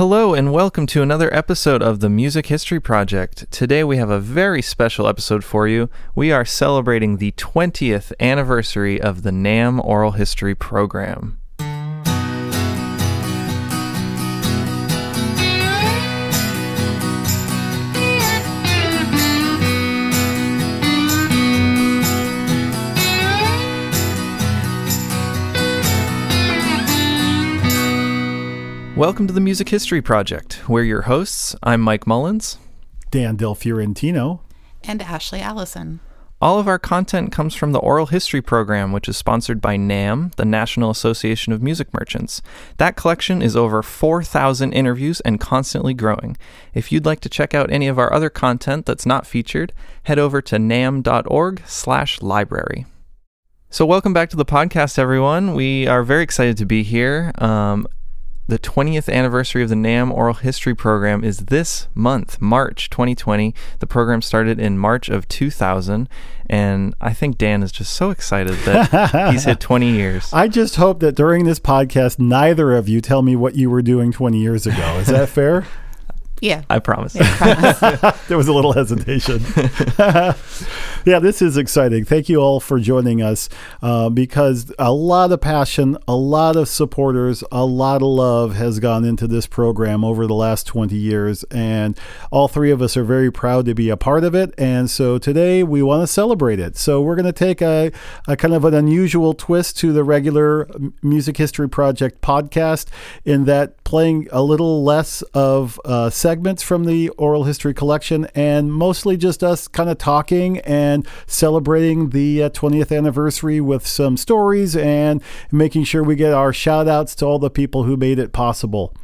Hello, and welcome to another episode of the Music History Project. Today we have a very special episode for you. We are celebrating the 20th anniversary of the NAMM Oral History Program. Welcome to the Music History Project. We're your hosts. I'm Mike Mullins. Dan Del Fiorentino. And Ashley Allison. All of our content comes from the Oral History Program, which is sponsored by NAMM, the National Association of Music Merchants. That collection is over 4,000 interviews and constantly growing. If you'd like to check out any of our other content that's not featured, head over to namm.org/library. So, welcome back to the podcast, everyone. We are very excited to be here. Um, the 20th anniversary of the NAMM Oral History Program is this month, March 2020. The program started in March of 2000, and I think Dan is just so excited that he's hit 20 years. I just hope that during this podcast, neither of you tell me what you were doing 20 years ago. Is that fair? Yeah. I promise. Yeah, promise. there was a little hesitation. yeah, this is exciting. Thank you all for joining us uh, because a lot of passion, a lot of supporters, a lot of love has gone into this program over the last 20 years. And all three of us are very proud to be a part of it. And so today we want to celebrate it. So we're going to take a, a kind of an unusual twist to the regular Music History Project podcast in that playing a little less of uh, segments from the oral history collection and mostly just us kind of talking and celebrating the uh, 20th anniversary with some stories and making sure we get our shout outs to all the people who made it possible.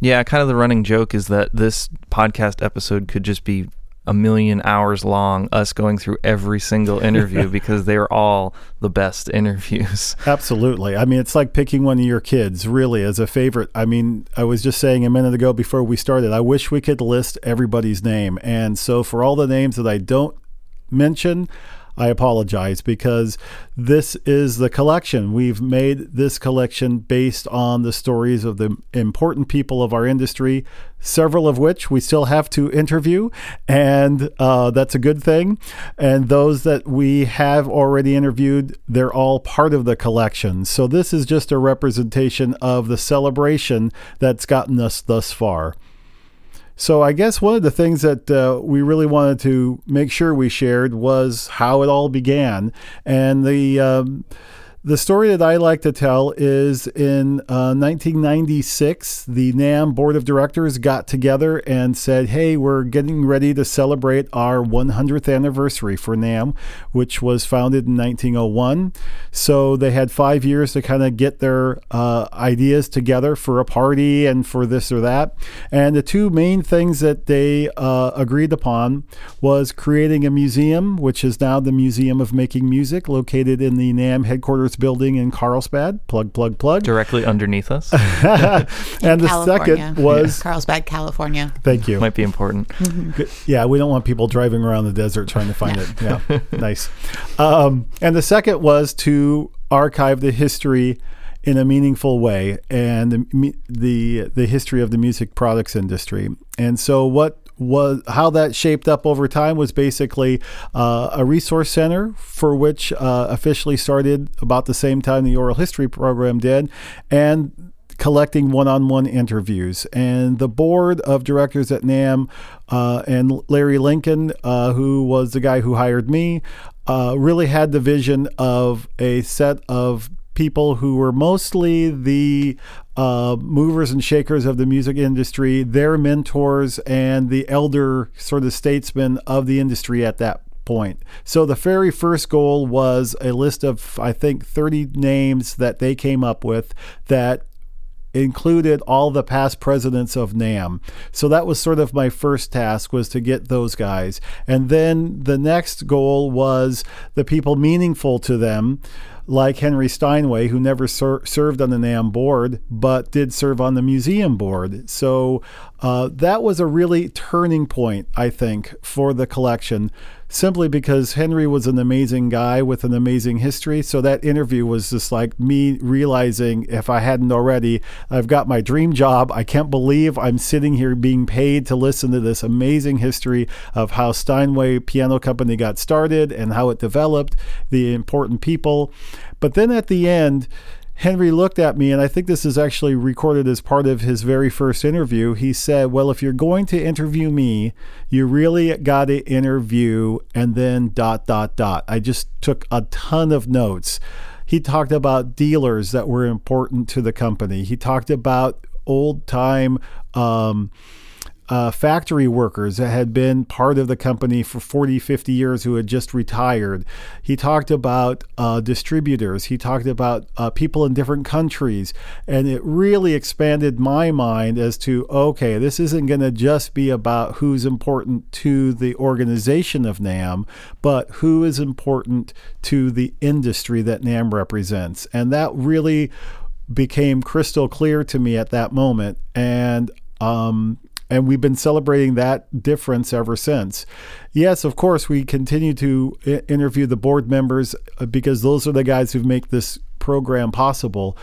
Yeah, kind of the running joke is that this podcast episode could just be a million hours long, us going through every single interview because they're all the best interviews. Absolutely. I mean, it's like picking one of your kids, really, as a favorite. I mean, I was just saying a minute ago before we started, I wish we could list everybody's name. And so, for all the names that I don't mention, I apologize because this is the collection. We've made this collection based on the stories of the important people of our industry, several of which we still have to interview, and uh, that's a good thing. And those that we have already interviewed, they're all part of the collection. So this is just a representation of the celebration that's gotten us thus far. So I guess one of the things that uh, we really wanted to make sure we shared was how it all began, and the um, the story that I like to tell is in uh, 1996, the NAMM board of directors got together and said, Hey, we're getting ready to celebrate our 100th anniversary for NAMM, which was founded in 1901. So they had five years to kind of get their uh, ideas together for a party and for this or that. And the two main things that they uh, agreed upon was creating a museum, which is now the Museum of Making Music, located in the NAMM headquarters building in Carlsbad. Plug, plug, plug. Directly underneath us. and the California. second was. Carlsbad, California. Thank you. Might be important. Good. Yeah, we don't want people driving around the desert trying to find it. Yeah, nice. Um, and the second was to archive the history in a meaningful way and the, the the history of the music products industry. And so what was how that shaped up over time was basically uh, a resource center for which uh, officially started about the same time the oral history program did and collecting one-on-one interviews. And the board of directors at NAMM uh, and larry lincoln uh, who was the guy who hired me uh, really had the vision of a set of people who were mostly the uh, movers and shakers of the music industry, their mentors, and the elder sort of statesmen of the industry at that point. So the very first goal was a list of, I think, 30 names that they came up with that included all the past presidents of NAMM. So that was sort of my first task was to get those guys. And then the next goal was the people meaningful to them like Henry Steinway, who never ser- served on the NAMM board, but did serve on the museum board. So uh, that was a really turning point, I think, for the collection, simply because Henry was an amazing guy with an amazing history. So that interview was just like me realizing, if I hadn't already, I've got my dream job. I can't believe I'm sitting here being paid to listen to this amazing history of how Steinway Piano Company got started and how it developed, the important people. But then at the end, Henry looked at me, and I think this is actually recorded as part of his very first interview. He said, Well, if you're going to interview me, you really got to interview and then dot, dot, dot. I just took a ton of notes. He talked about dealers that were important to the company, he talked about old time. Um, uh, factory workers that had been part of the company for 40, 50 years who had just retired. He talked about uh, distributors. He talked about uh, people in different countries. And it really expanded my mind as to okay, this isn't going to just be about who's important to the organization of NAMM, but who is important to the industry that NAMM represents. And that really became crystal clear to me at that moment. And um, and we've been celebrating that difference ever since. Yes, of course, we continue to interview the board members uh, because those are the guys who make this program possible.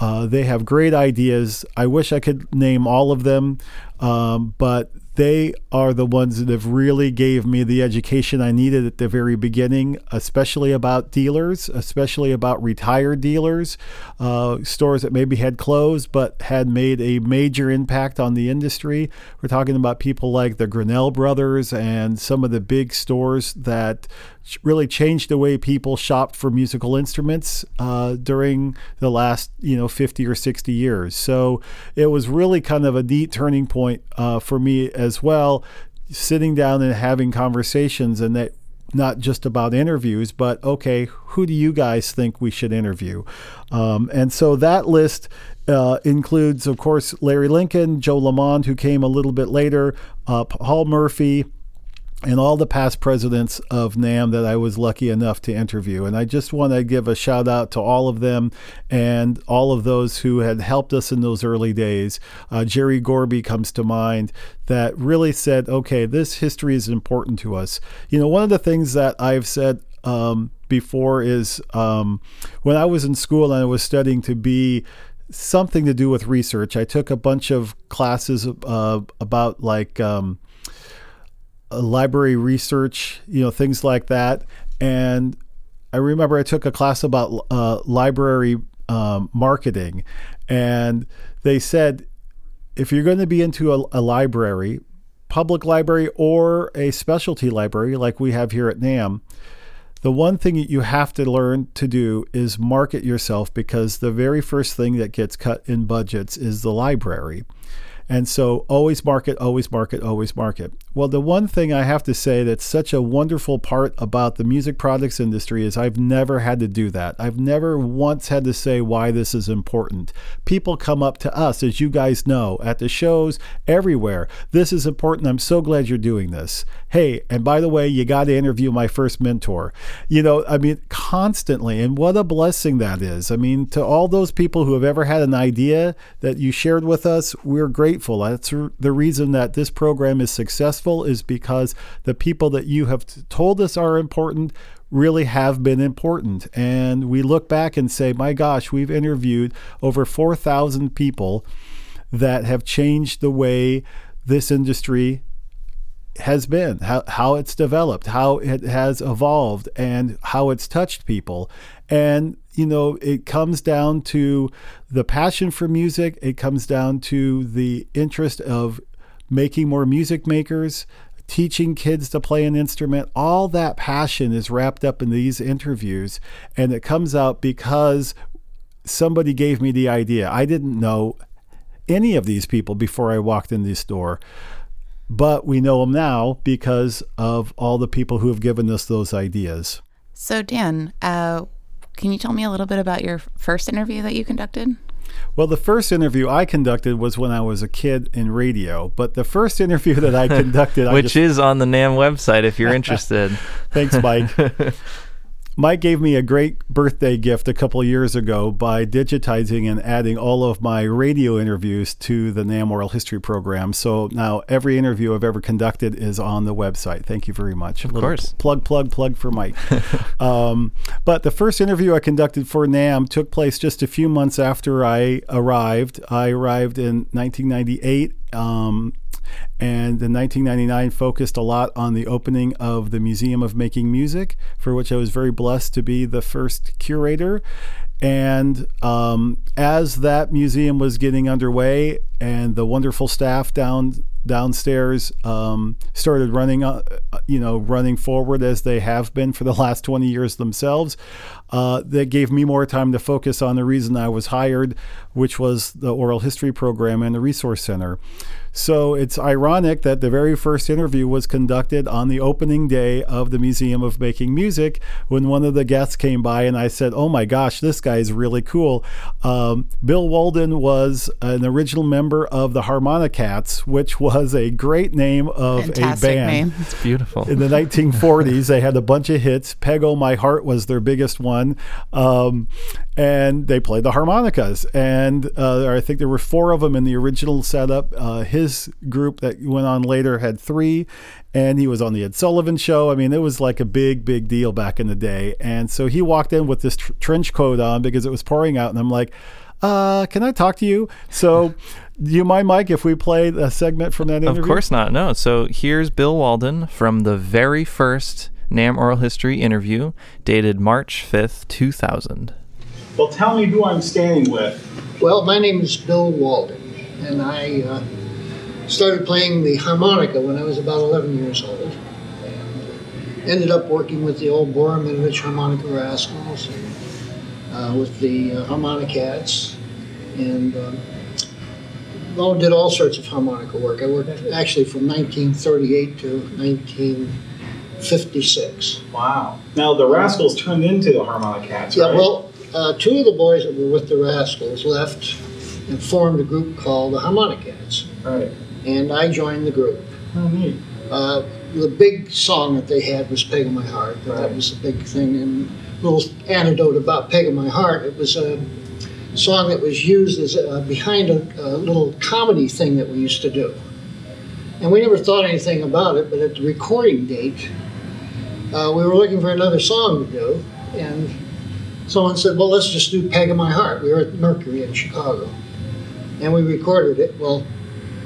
Uh, they have great ideas. I wish I could name all of them, um, but they are the ones that have really gave me the education I needed at the very beginning, especially about dealers, especially about retired dealers, uh, stores that maybe had closed but had made a major impact on the industry. We're talking about people like the Grinnell brothers and some of the big stores that really changed the way people shopped for musical instruments uh, during the last you know 50 or 60 years so it was really kind of a neat turning point uh, for me as well sitting down and having conversations and that not just about interviews, but okay, who do you guys think we should interview? Um, and so that list uh, includes, of course, Larry Lincoln, Joe Lamond, who came a little bit later, uh, Paul Murphy, and all the past presidents of NAMM that I was lucky enough to interview. And I just want to give a shout out to all of them and all of those who had helped us in those early days. Uh, Jerry Gorby comes to mind that really said, okay, this history is important to us. You know, one of the things that I've said um, before is um, when I was in school and I was studying to be something to do with research, I took a bunch of classes uh, about like, um, library research, you know, things like that. And I remember I took a class about uh, library um, marketing, and they said if you're going to be into a, a, library, public library or a specialty library like we have here at NAMM, the one thing that you have to learn to do is market yourself because the very first thing that gets cut in budgets is the library. And so always market, always market, always market. Well, the one thing I have to say that's such a wonderful part about the music products industry is I've never had to do that. I've never once had to say why this is important. People come up to us, as you guys know, at the shows, everywhere. This is important. I'm so glad you're doing this. Hey, and by the way, you got to interview my first mentor. You know, I mean, constantly. And what a blessing that is. I mean, to all those people who have ever had an idea that you shared with us, we're grateful. That's the reason that this program is successful is because the people that you have told us are important really have been important. And we look back and say, my gosh, we've interviewed over 4,000 people that have changed the way this industry has been, how, how it's developed, how it has evolved, and how it's touched people. And, you know, it comes down to the passion for music, it comes down to the interest of making more music makers, teaching kids to play an instrument. All that passion is wrapped up in these interviews, and it comes out because somebody gave me the idea. I didn't know any of these people before I walked in this door but we know them now because of all the people who have given us those ideas. So, Dan, uh, can you tell me a little bit about your first interview that you conducted? Well, the first interview I conducted was when I was a kid in radio, but the first interview that I conducted, which just, is on the NAMM website if you're interested. Thanks, Mike. Mike gave me a great birthday gift a couple years ago by digitizing and adding all of my radio interviews to the NAMM Oral History program. So now every interview I've ever conducted is on the website. Thank you very much. Of course. Plug, plug, plug for Mike. um, but the first interview I conducted for NAMM took place just a few months after I arrived. I arrived in 1998. Um, and in 1999 focused a lot on the opening of the Museum of Making Music, for which I was very blessed to be the first curator. And um, as that museum was getting underway, and the wonderful staff down downstairs um, started running, uh, you know, running forward as they have been for the last 20 years themselves, uh, that gave me more time to focus on the reason I was hired, which was the oral history program and the resource center. So it's ironic that the very first interview was conducted on the opening day of the Museum of Making Music when one of the guests came by and I said, Oh my gosh, this guy is really cool. Um, Bill Walden was an original member of the Harmonicats, which was a great name of Fantastic a band. name. It's beautiful. In the 1940s, they had a bunch of hits. Peg Oh My Heart was their biggest one. Um, and they played the harmonicas. And uh, I think there were four of them in the original setup. Uh, his group that went on later had three, and he was on the Ed Sullivan Show. I mean, it was like a big, big deal back in the day. And so he walked in with this tr- trench coat on because it was pouring out, and I'm like, uh, can I talk to you? So, do you mind, Mike, if we play a segment from that interview? Of course not. No. So here's Bill Walden from the very first NAMM Oral History interview, dated March 5th, 2000. Well, tell me who I'm standing with. Well, my name is Bill Walden, and I uh, started playing the harmonica when I was about 11 years old. And ended up working with the old Borrah Minevitch Harmonica Rascals, and, uh, with the uh, Harmonicats, and um, well, did all sorts of harmonica work. I worked actually from 1938 to 1956. Wow. Now the Rascals turned into the Harmonicats, Yeah, right? Yeah, well, uh, two of the boys that were with the Rascals left and formed a group called the Harmonicats, right. and I joined the group. Oh, neat. Uh, the big song that they had was "Peg of My Heart." Right. That was the big thing. And a little anecdote about "Peg of My Heart." It was a song that was used as a, behind a, a little comedy thing that we used to do, and we never thought anything about it. But at the recording date, uh, we were looking for another song to do, and someone said, "Well, let's just do Peg of My Heart." We were at Mercury in Chicago, and we recorded it. Well,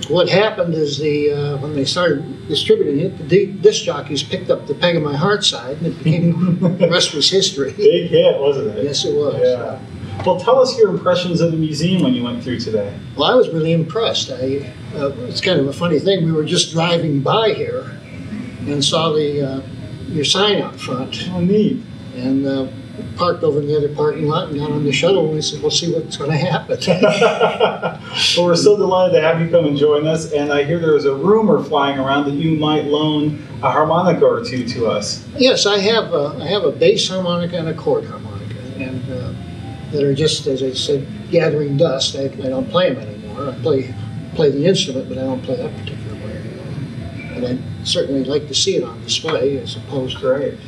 what happened is the uh, when they started distributing it, the di- disc jockeys picked up the Peg of My Heart side, and it became the rest was history. Big hit, wasn't it? Yes, it was. Yeah. Well, tell us your impressions of the museum when you went through today. Well, I was really impressed. I, uh, it's kind of a funny thing. We were just driving by here and saw the uh, your sign out front, Oh, neat. and uh, parked over in the other parking lot and got on the shuttle. And we said, "We'll see what's going to happen." well, we're so delighted to have you come and join us. And I hear there's a rumor flying around that you might loan a harmonica or two to us. Yes, I have. A, I have a bass harmonica and a chord harmonica, and uh, that are just, as I said, gathering dust. I, I don't play them anymore. I play play the instrument, but I don't play that particular anymore. And I'd certainly like to see it on display as opposed to. Great.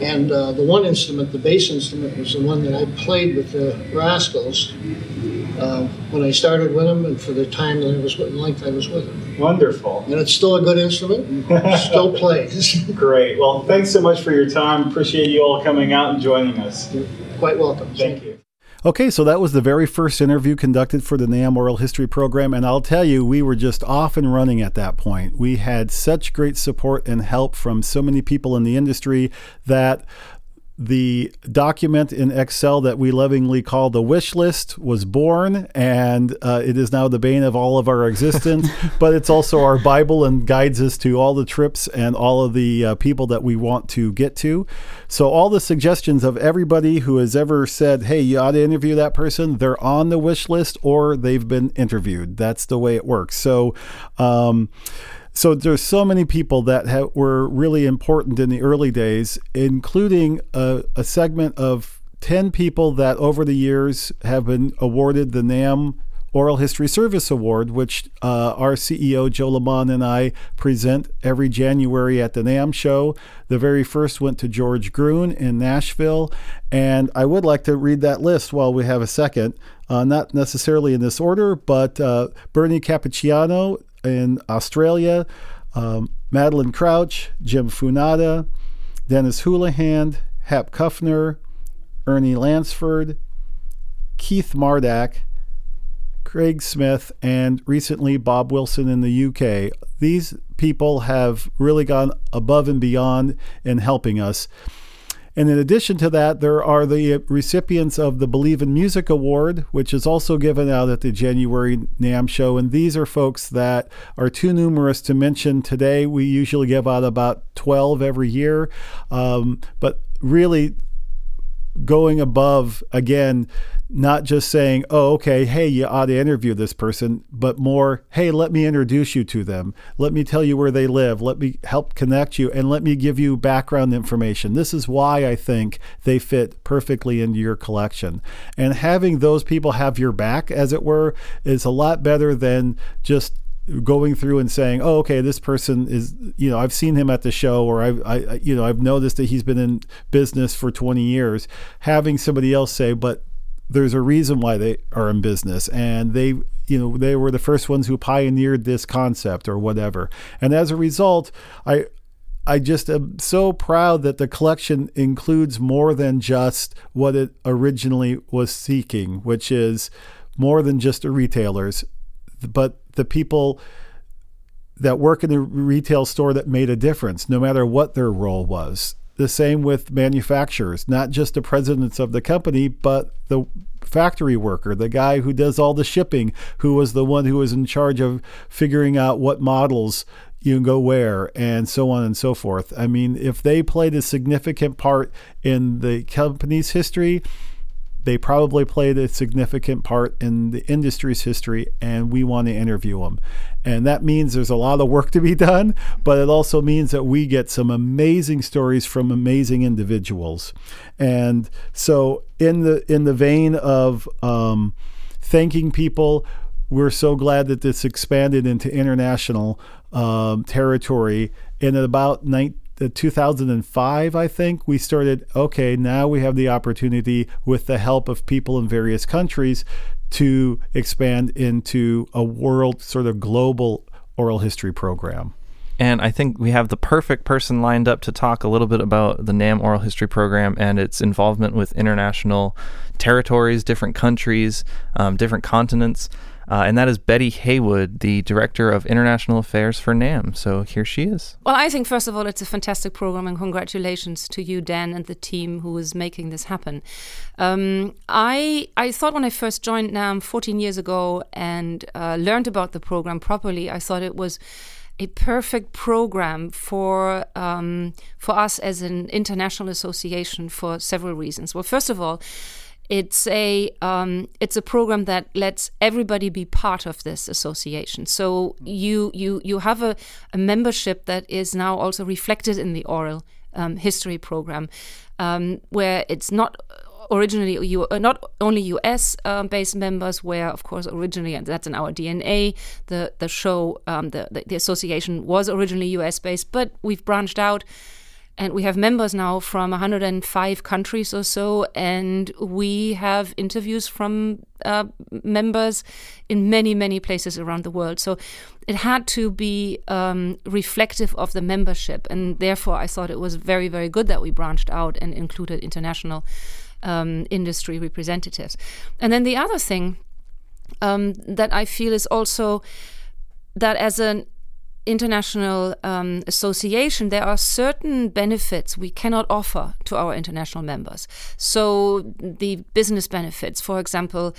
And uh, the one instrument, the bass instrument, was the one that I played with the Rascals uh, when I started with them, and for the time that I was with, length I was with them. Wonderful. And it's still a good instrument, still plays. Great. Well, thanks so much for your time. Appreciate you all coming out and joining us. You're quite welcome. Thank you. Okay, so that was the very first interview conducted for the NAMM Oral History Program, and I'll tell you, we were just off and running at that point. We had such great support and help from so many people in the industry that the document in Excel that we lovingly call the wish list was born, and uh, it is now the bane of all of our existence. but it's also our Bible and guides us to all the trips and all of the uh, people that we want to get to. So, all the suggestions of everybody who has ever said, hey, you ought to interview that person, they're on the wish list or they've been interviewed. That's the way it works. So, um, so there's so many people that ha- were really important in the early days, including a, a segment of 10 people that over the years have been awarded the NAMM Oral History Service Award, which uh, our CEO Joe Lamond and I present every January at the NAMM show. The very first went to George Gruhn in Nashville, and I would like to read that list while we have a second. Uh, not necessarily in this order, but uh, Bernie Cappucciano in Australia, um, Madeline Crouch, Jim Funada, Dennis Houlihan, Hap Kuffner, Ernie Lansford, Keith Mardak, Craig Smith, and recently Bob Wilson in the UK. These people have really gone above and beyond in helping us. And in addition to that, there are the recipients of the Believe in Music Award, which is also given out at the January NAMM show. And these are folks that are too numerous to mention today. We usually give out about 12 every year. Um, but really, going above again not just saying, oh, okay, hey, you ought to interview this person, but more, hey, let me introduce you to them. Let me tell you where they live. Let me help connect you and let me give you background information. This is why I think they fit perfectly into your collection. And having those people have your back, as it were, is a lot better than just going through and saying, "Oh, okay, this person is, you know, I've seen him at the show, or I've, I, you know, I've noticed that he's been in business for 20 years." Having somebody else say, "But there's a reason why they are in business and they you know they were the first ones who pioneered this concept or whatever and as a result i i just am so proud that the collection includes more than just what it originally was seeking which is more than just the retailers but the people that work in the retail store that made a difference no matter what their role was the same with manufacturers, not just the presidents of the company, but the factory worker, the guy who does all the shipping, who was the one who was in charge of figuring out what models you can go where and so on and so forth. I mean, if they played a significant part in the company's history, they probably played a significant part in the industry's history, and we want to interview them. And that means there's a lot of work to be done, but it also means that we get some amazing stories from amazing individuals. And so, in the in the vein of um, thanking people, we're so glad that this expanded into international um, territory. in about 19 the 2005, I think, we started, okay, now we have the opportunity with the help of people in various countries to expand into a world sort of global oral history program. And I think we have the perfect person lined up to talk a little bit about the NAMM Oral History Program and its involvement with international territories, different countries, um, different continents. Uh, and that is Betty Heywood, the Director of International Affairs for NAMM. So here she is. Well, I think, first of all, it's a fantastic program, and congratulations to you, Dan, and the team who is making this happen. Um, I, I thought when I first joined NAMM 14 years ago and uh, learned about the program properly, I thought it was a perfect program for um, for us as an international association for several reasons. Well, first of all, it's a um, it's a program that lets everybody be part of this association. So you you you have a, a membership that is now also reflected in the oral um, history program, um, where it's not originally you uh, not only U.S. Um, based members, where of course originally and that's in our DNA. The the show um, the, the the association was originally U.S. based, but we've branched out and we have members now from 105 countries or so, and we have interviews from uh, members in many, many places around the world. So it had to be um, reflective of the membership, and therefore I thought it was very, very good that we branched out and included international um, industry representatives. And then the other thing um, that I feel is also that as an international um, association, there are certain benefits we cannot offer to our international members. So, the business benefits, for example,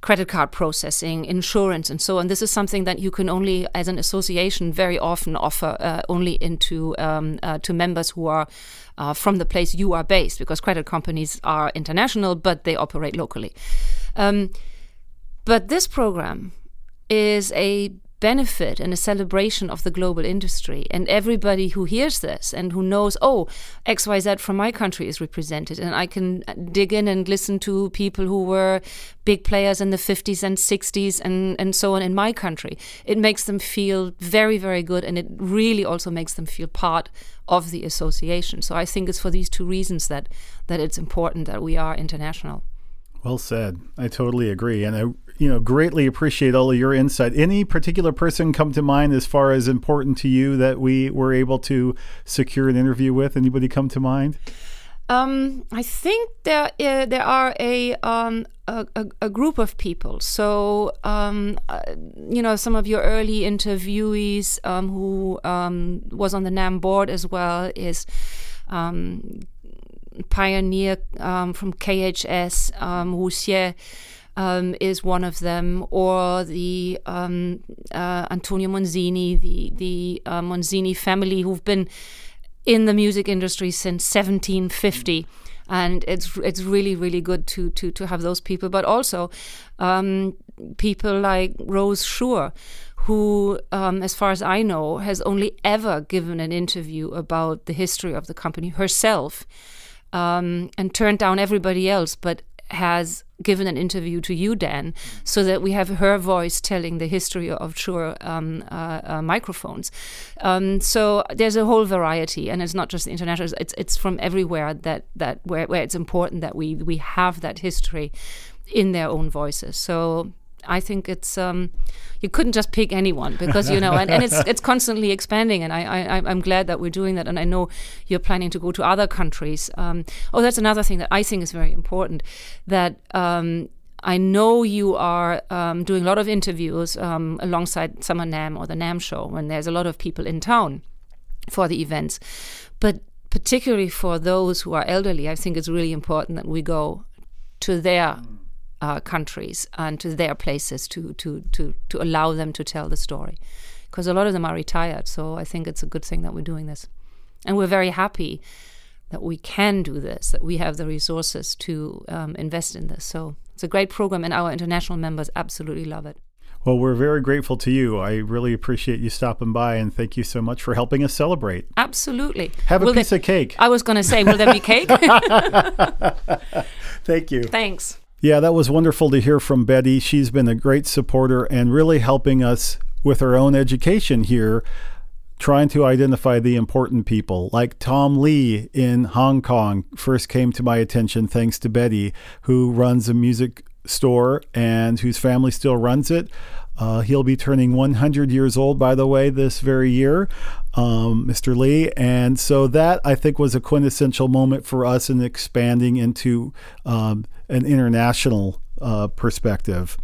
credit card processing, insurance, and so on. This is something that you can only, as an association, very often offer uh, only into um, uh, to members who are uh, from the place you are based, because credit companies are international, but they operate locally. Um, but this program is a benefit and a celebration of the global industry. And everybody who hears this and who knows, oh, XYZ from my country is represented, and I can dig in and listen to people who were big players in the 50s and 60s and, and so on in my country. It makes them feel very, very good, and it really also makes them feel part of the association. So I think it's for these two reasons that that it's important that we are international. Well said. I totally agree, and I you know greatly appreciate all of your insight. Any particular person come to mind as far as important to you that we were able to secure an interview with? Anybody come to mind? Um, I think there uh, there are a, um, a, a, group of people. So um, uh, you know some of your early interviewees um, who um, was on the NAMM board as well is um, pioneer from KHS, um, Roussier, um, is one of them, or the um, uh, Antonio Monzino, the the uh, Monzino family, who've been in the music industry since 1750 and it's it's really really good to to to have those people but also um, people like Rose Shure who um, as far as I know has only ever given an interview about the history of the company herself um, and turned down everybody else, but has given an interview to you, Dan, so that we have her voice telling the history of Shure um, uh, uh, microphones. Um, so there's a whole variety, and it's not just international; it's it's from everywhere that that where, where it's important that we we have that history in their own voices. So I think it's um, you couldn't just pick anyone because you know, and, and it's it's constantly expanding, and I, I I'm glad that we're doing that, and I know you're planning to go to other countries. Um, oh, that's another thing that I think is very important that. Um, I know you are um, doing a lot of interviews um, alongside Summer NAMM or the NAMM show when there's a lot of people in town for the events. But particularly for those who are elderly, I think it's really important that we go to their uh, countries and to their places to, to, to, to allow them to tell the story. Because a lot of them are retired, so I think it's a good thing that we're doing this. And we're very happy that we can do this, that we have the resources to um, invest in this. So it's a great program, and our international members absolutely love it. Well, we're very grateful to you. I really appreciate you stopping by, and thank you so much for helping us celebrate. Absolutely. Have a will piece there, of cake. I was going to say, will there be cake? thank you. Thanks. Yeah, that was wonderful to hear from Betty. She's been a great supporter and really helping us with our own education here, trying to identify the important people. Like Tom Lee in Hong Kong first came to my attention thanks to Betty, who runs a music store and whose family still runs it. Uh, he'll be turning 100 years old, by the way, this very year, um, Mr. Lee. And so that I think was a quintessential moment for us in expanding into um, an international uh, perspective.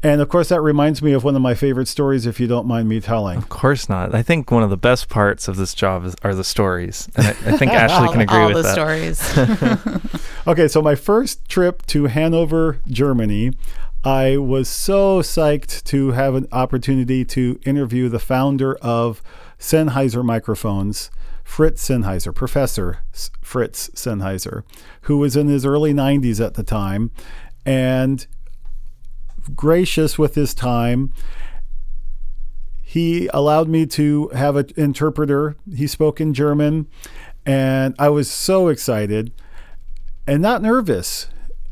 And of course, that reminds me of one of my favorite stories, if you don't mind me telling. Of course not. I think one of the best parts of this job is, are the stories. And I, I think Ashley can agree with that. all with the that. stories. okay, so my first trip to Hanover, Germany, I was so psyched to have an opportunity to interview the founder of Sennheiser microphones, Fritz Sennheiser, Professor Fritz Sennheiser, who was in his early 90s at the time and gracious with his time. He allowed me to have an interpreter. He spoke in German, and I was so excited and not nervous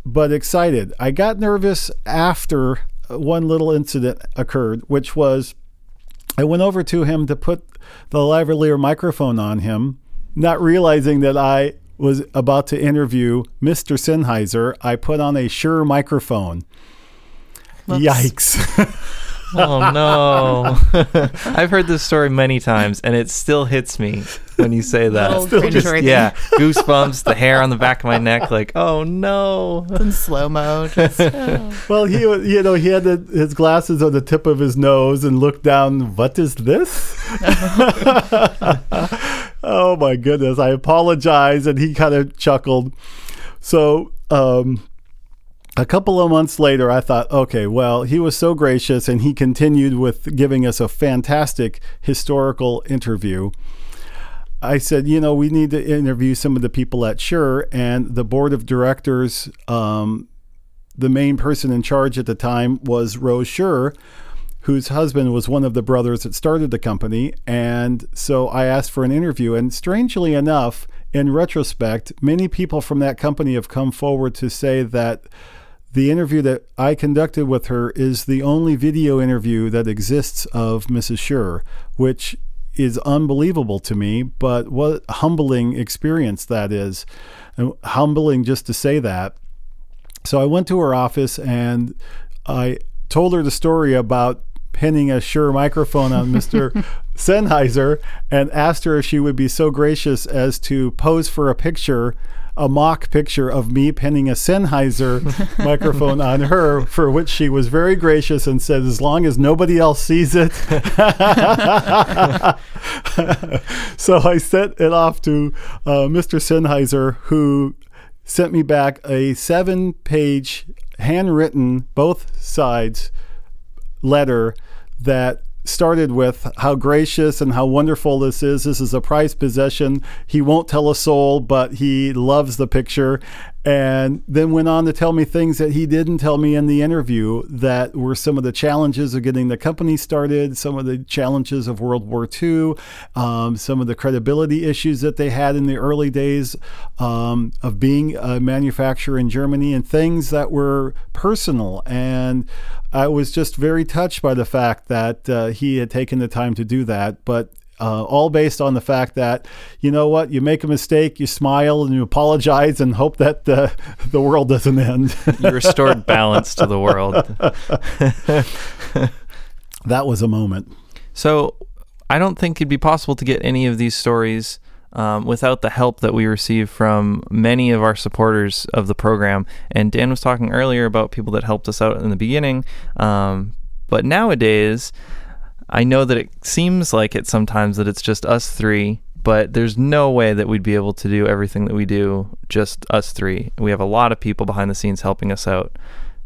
but excited. I got nervous after uh, one little incident occurred, which was I went over to him to put the lavalier microphone on him, not realizing that I was about to interview Mr. Sennheiser. I put on a Shure microphone. Yikes. oh no! I've heard this story many times, and it still hits me when you say that. Just, yeah, goosebumps, the hair on the back of my neck, like oh no! in slow mo. Oh. Well, he you know he had the, his glasses on the tip of his nose and looked down. What is this? oh my goodness! I apologize, and he kind of chuckled. So. Um, a couple of months later, I thought, okay, well, he was so gracious and he continued with giving us a fantastic historical interview. I said, you know, we need to interview some of the people at Shure, and the board of directors, um, the main person in charge at the time was Rose Shure, whose husband was one of the brothers that started the company. And so I asked for an interview. And strangely enough, in retrospect, many people from that company have come forward to say that the interview that I conducted with her is the only video interview that exists of Mrs. Shure, which is unbelievable to me, but what a humbling experience that is. And humbling just to say that. So I went to her office and I told her the story about pinning a Shure microphone on Mr. Sennheiser and asked her if she would be so gracious as to pose for a picture, a mock picture of me pinning a Sennheiser microphone on her, for which she was very gracious and said, as long as nobody else sees it. so I sent it off to uh, Mr. Sennheiser, who sent me back a seven page handwritten, both sides letter that started with how gracious and how wonderful this is. This is a prized possession. He won't tell a soul, but he loves the picture. And then went on to tell me things that he didn't tell me in the interview that were some of the challenges of getting the company started, some of the challenges of World War II, um, some of the credibility issues that they had in the early days um, of being a manufacturer in Germany, and things that were personal. And I was just very touched by the fact that uh, he had taken the time to do that. But uh, all based on the fact that you know what you make a mistake you smile and you apologize and hope that the the world doesn't end. You restored balance to the world. That was a moment. So i don't think it'd be possible to get any of these stories um, without the help that we receive from many of our supporters of the program. And dan was talking earlier about people that helped us out in the beginning um, but nowadays I know that it seems like it sometimes that it's just us three, but there's no way that we'd be able to do everything that we do just us three. We have a lot of people behind the scenes helping us out.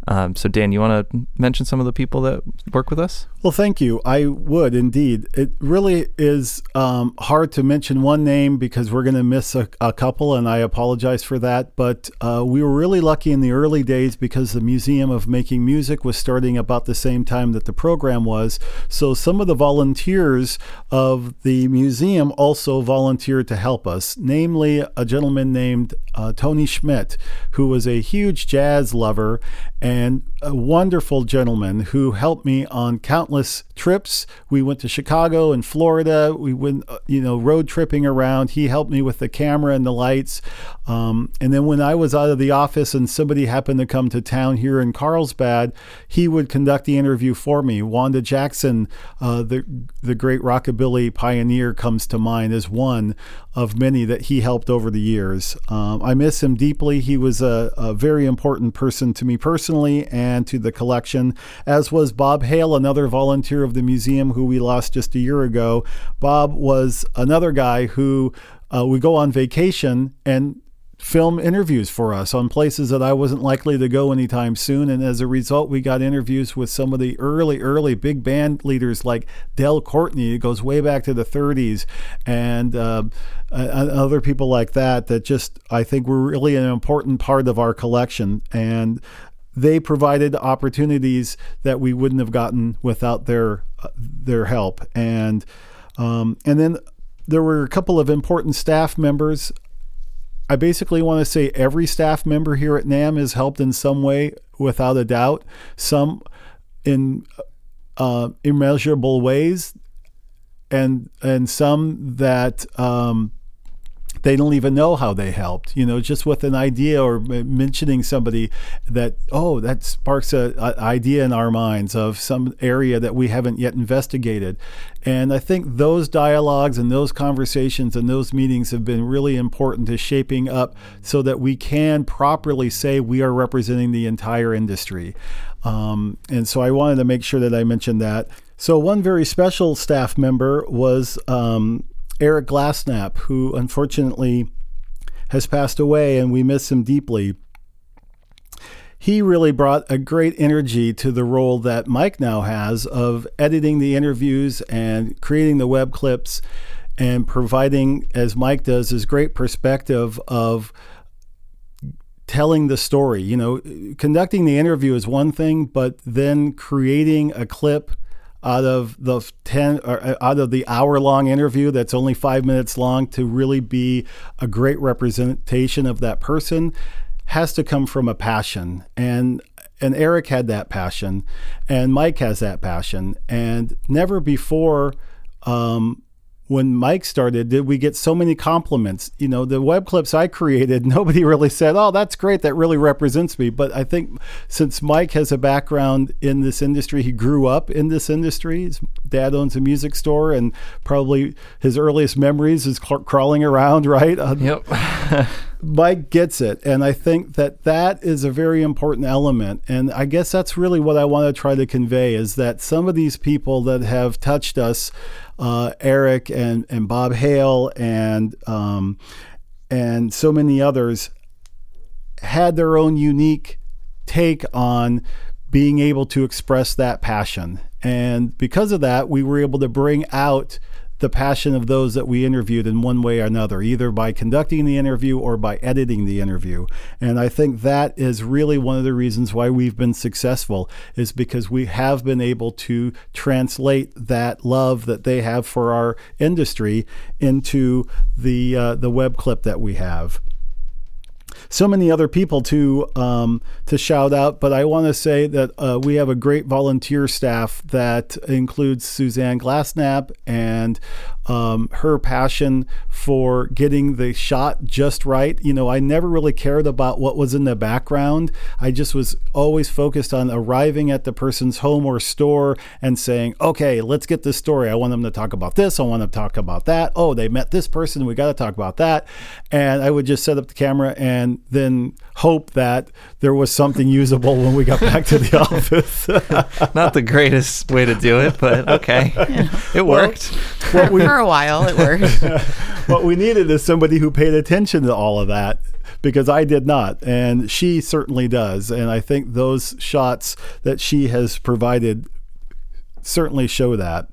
Um, so, Dan, you want to mention some of the people that work with us? Well, thank you. I would indeed. It really is um, hard to mention one name because we're going to miss a, a, couple, and I apologize for that. But uh, we were really lucky in the early days because the Museum of Making Music was starting about the same time that the program was. So, some of the volunteers of the museum also volunteered to help us, namely a gentleman named uh, Tony Schmidt, who was a huge jazz lover and and a wonderful gentleman who helped me on countless trips. We went to Chicago and Florida. We went, uh, you know, road tripping around. He helped me with the camera and the lights. Um, and then when I was out of the office and somebody happened to come to town here in Carlsbad, he would conduct the interview for me. Wanda Jackson, uh, the the great rockabilly pioneer, comes to mind as one of many that he helped over the years. Um, I miss him deeply. He was a, a very important person to me personally and to the collection, as was Bob Hale, another volunteer of the museum who we lost just a year ago. Bob was another guy who uh, would go on vacation and film interviews for us on places that I wasn't likely to go anytime soon. And as a result, we got interviews with some of the early, early big band leaders like Del Courtney. It goes way back to the 30s, and uh, other people like that. That just I think were really an important part of our collection and. They provided opportunities that we wouldn't have gotten without their uh, their help, and um, and then there were a couple of important staff members I basically want to say every staff member here at NAMM is helped in some way, without a doubt. Some in uh, immeasurable ways, and and some that um, they don't even know how they helped. You know, just with an idea or mentioning somebody that oh that sparks a, a, idea in our minds of some area that we haven't yet investigated. And I think those dialogues and those conversations and those meetings have been really important to shaping up so that we can properly say we are representing the entire industry. Um, and so I wanted to make sure that I mentioned that. So one very special staff member was um, Eric Glassnap, who unfortunately has passed away, and we miss him deeply. He really brought a great energy to the role that Mike now has of editing the interviews and creating the web clips and providing, as Mike does, his great perspective of telling the story. You know, conducting the interview is one thing, but then creating a clip out of the 10 or uh, out of the hour long interview that's only five minutes long to really be a great representation of that person has to come from a passion. And and Eric had that passion and Mike has that passion. And never before um, when Mike started, did we get so many compliments? You know, the web clips I created, nobody really said, "Oh, that's great. That really represents me." But I think since Mike has a background in this industry, he grew up in this industry. His dad owns a music store, and probably his earliest memories is crawling around, right? Yep. Mike gets it. And I think that that is a very important element. And I guess that's really what I want to try to convey is that some of these people that have touched us, uh, Eric and, and Bob Hale and, um, and so many others, had their own unique take on being able to express that passion. And because of that, we were able to bring out the passion of those that we interviewed in one way or another, either by conducting the interview or by editing the interview. And I think that is really one of the reasons why we've been successful is because we have been able to translate that love that they have for our industry into the uh, the web clip that we have so many other people to um, to shout out, but I want to say that uh, we have a great volunteer staff that includes Suzanne Glassnap and um, her passion for getting the shot just right. You know, I never really cared about what was in the background. I just was always focused on arriving at the person's home or store and saying, okay, let's get this story. I want them to talk about this. I want them to talk about that. Oh, they met this person. We got to talk about that. And I would just set up the camera and then hope that there was something usable when we got back to the office. Not the greatest way to do it, but okay. Yeah. It worked. Well, we, For a while, it worked. what we needed is somebody who paid attention to all of that because I did not, and she certainly does. And I think those shots that she has provided certainly show that.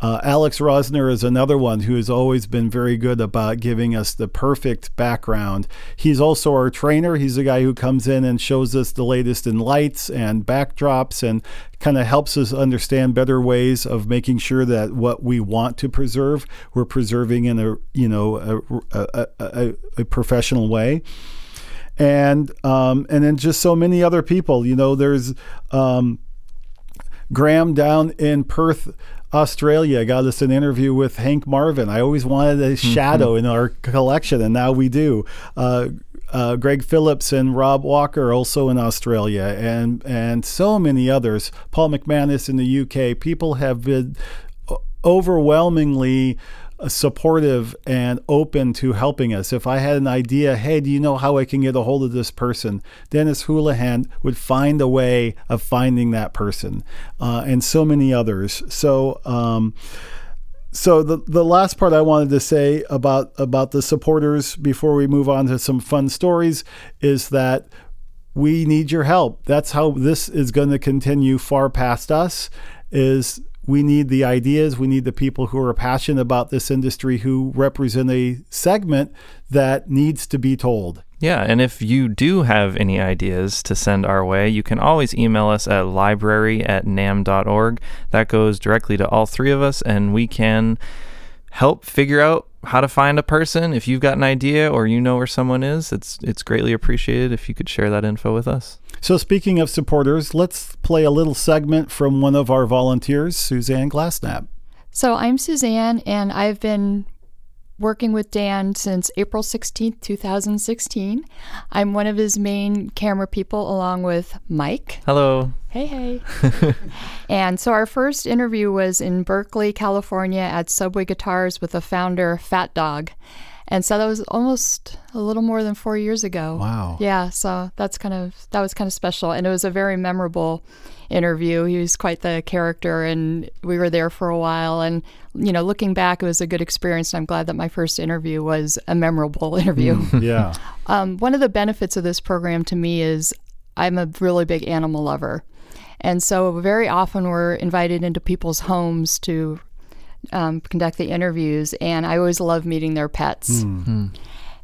Uh, Alex Rosner is another one who has always been very good about giving us the perfect background. He's also our trainer. He's the guy who comes in and shows us the latest in lights and backdrops and kind of helps us understand better ways of making sure that what we want to preserve, we're preserving in a you know a, a, a, a professional way and um, and then just so many other people. You know, there's um, Graham down in Perth, Australia got us an interview with Hank Marvin. I always wanted a mm-hmm. shadow mm-hmm. in our collection, and now we do. Uh, uh, Greg Phillips and Rob Walker also in Australia, and and so many others. Paul McManus in the UK. People have been overwhelmingly supportive and open to helping us. If I had an idea, hey, do you know how I can get a hold of this person? Dennis Houlihan would find a way of finding that person, uh, and so many others. So. Um, so the the last part I wanted to say about about the supporters before we move on to some fun stories is that we need your help. That's how this is going to continue far past us is we need the ideas. We need the people who are passionate about this industry who represent a segment that needs to be told. Yeah, and if you do have any ideas to send our way, you can always email us at library at namm.org. That goes directly to all three of us, and we can help figure out how to find a person. If you've got an idea or you know where someone is, it's it's greatly appreciated if you could share that info with us. So speaking of supporters, let's play a little segment from one of our volunteers, Suzanne Glassnap. So I'm Suzanne and I've been working with Dan since April 16, 2016. I'm one of his main camera people along with Mike. Hello. Hey, hey. and so our first interview was in Berkeley, California at Subway Guitars with the founder, Fat Dog. And so that was almost a little more than four years ago. Wow. Yeah. So that's kind of, that was kind of special. And it was a very memorable interview. He was quite the character, and we were there for a while. And, you know, looking back, it was a good experience. And I'm glad that my first interview was a memorable interview. Mm, yeah. um, one of the benefits of this program to me is I'm a really big animal lover. And so, very often, we're invited into people's homes to um, conduct the interviews, and I always love meeting their pets. Mm-hmm.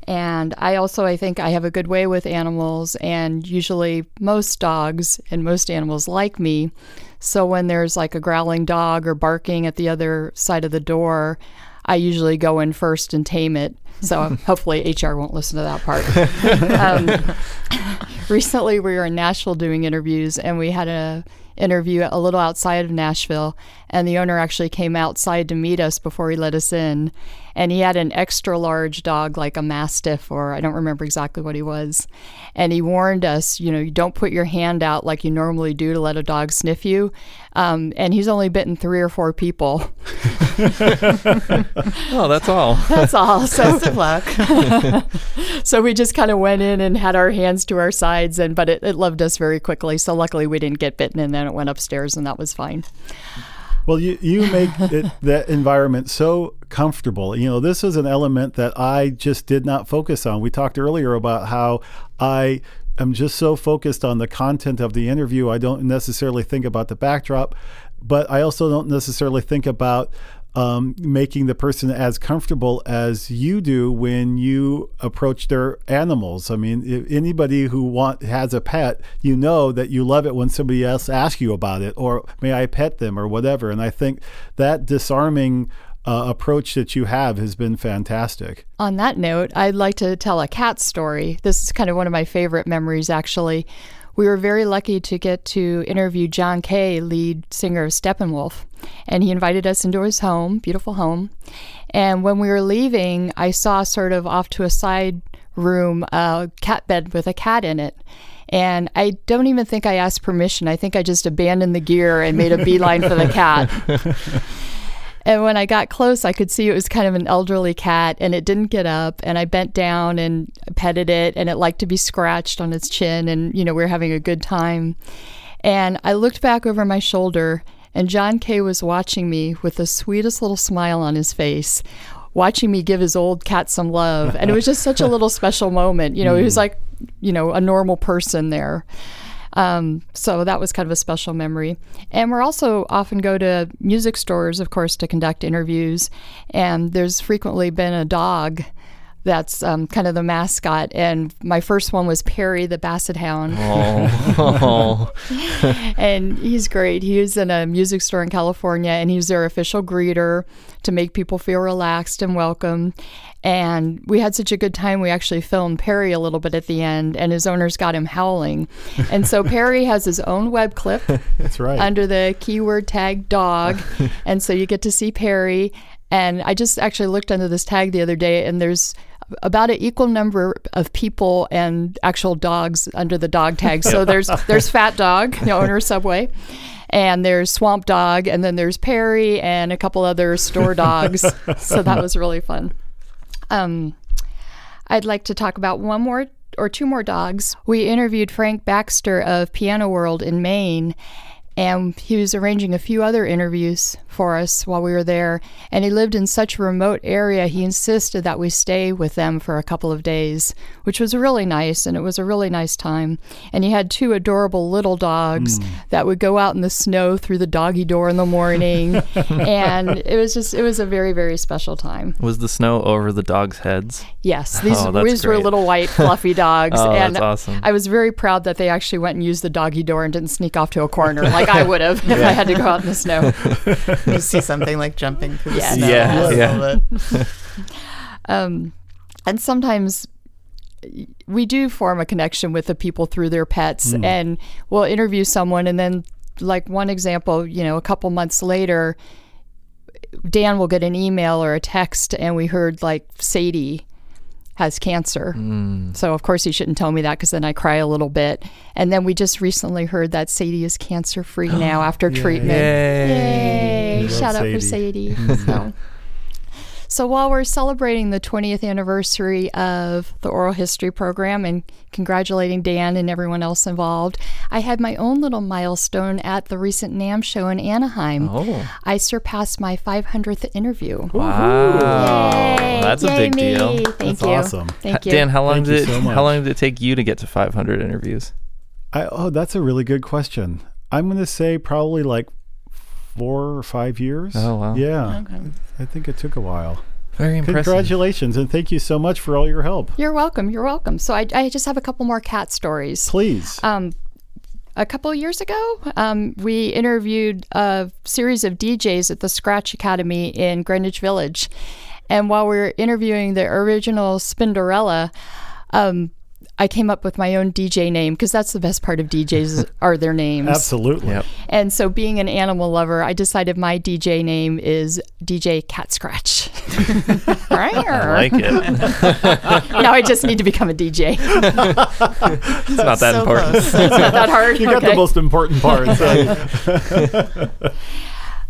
And I also, I think I have a good way with animals, and usually most dogs and most animals like me. So when there's like a growling dog or barking at the other side of the door, I usually go in first and tame it. So hopefully HR won't listen to that part. um, recently, we were in Nashville doing interviews, and we had a interview a little outside of Nashville, and the owner actually came outside to meet us before he let us in. And he had an extra large dog, like a mastiff, or I don't remember exactly what he was. And he warned us, you know, you don't put your hand out like you normally do to let a dog sniff you. Um, and he's only bitten three or four people. oh, that's all. That's all. So Best of luck. so we just kind of went in and had our hands to our sides and but it, it loved us very quickly so luckily we didn't get bitten and then it went upstairs and that was fine Well, you, you make it, that environment so comfortable. You know, this is an element that I just did not focus on. We talked earlier about how I am just so focused on the content of the interview. I don't necessarily think about the backdrop, but I also don't necessarily think about um, making the person as comfortable as you do when you approach their animals. I mean, anybody who want has a pet, you know that you love it when somebody else asks you about it, or may I pet them, or whatever. And I think that disarming uh, approach that you have has been fantastic. on that note i'd like to tell a cat story this is kind of one of my favorite memories actually we were very lucky to get to interview John Kay, lead singer of Steppenwolf, and he invited us into his home, beautiful home. And when we were leaving, I saw sort of off to a side room a cat bed with a cat in it. And I don't even think I asked permission. I think I just abandoned the gear and made a beeline for the cat. And when I got close, I could see it was kind of an elderly cat and it didn't get up. And I bent down and petted it and it liked to be scratched on its chin. And, you know, we were having a good time. And I looked back over my shoulder and John Kay was watching me with the sweetest little smile on his face, watching me give his old cat some love. And it was just such a little special moment. You know, he was hmm. like, you know, a normal person there. Um, so that was kind of a special memory. And we're also often go to music stores, of course, to conduct interviews. And there's frequently been a dog that's um, kind of the mascot. And my first one was Perry, the Basset Hound. Oh, and he's great. He was in a music store in California, and he's their official greeter to make people feel relaxed and welcome. And we had such a good time. We actually filmed Perry a little bit at the end, and his owners got him howling. And so Perry has his own web clip That's right. under the keyword tag dog. and so you get to see Perry. And I just actually looked under this tag the other day, and there's about an equal number of people and actual dogs under the dog tag. So there's there's Fat Dog, the owner of Subway, and there's Swamp Dog, and then there's Perry and a couple other store dogs. so that was really fun. Um, I'd like to talk about one more or two more dogs. We interviewed Frank Baxter of Piano World in Maine, and he was arranging a few other interviews for us while we were there. And he lived in such a remote area, he insisted that we stay with them for a couple of days, which was really nice, and it was a really nice time. And he had two adorable little dogs hmm. that would go out in the snow through the doggy door in the morning, and it was just it was a very very special time. was the snow over the dogs' heads? Yes, these, Oh, these were little white fluffy dogs, Oh, and that's awesome. I was very proud that they actually went and used the doggy door and didn't sneak off to a corner like I would have if I had to go out in the snow. you see something like jumping through the Yes. snow. Yeah, a yeah. Um, and sometimes we do form a connection with the people through their pets, and we'll interview someone, and then like one example, you know, a couple months later, Dan will get an email or a text, and we heard like Sadie has cancer. Mm. So of course he shouldn't tell me that because then I cry a little bit. And then we just recently heard that Sadie is cancer free now after treatment. Yay. Yay! Shout out for Sadie. Sadie. so. So while we're celebrating the 20th anniversary of the oral history program and congratulating Dan and everyone else involved, I had my own little milestone at the recent NAMM show in Anaheim. Oh, I surpassed my 500th interview. wow. Yay! That's a big me. deal. Thank That's you. awesome. Thank you. Dan, how long Thank did it, so much. how long did it take you to get to 500 interviews? I, oh, that's a really good question. I'm going to say probably like four or five years. Oh, wow. Yeah. Okay. I think it took a while. Very impressive. Congratulations, and thank you so much for all your help. You're welcome. You're welcome. So I, I just have a couple more cat stories. Please. Um, a couple of years ago, um, we interviewed a series of DJs at the Scratch Academy in Greenwich Village. And while we were interviewing the original Spinderella, um, I came up with my own DJ name because that's the best part of DJs are their names. Absolutely. Yep. And so, being an animal lover, I decided my DJ name is DJ Cat Scratch. I like it. now I just need to become a DJ. It's not that So important. It's not that hard. You got the most important part.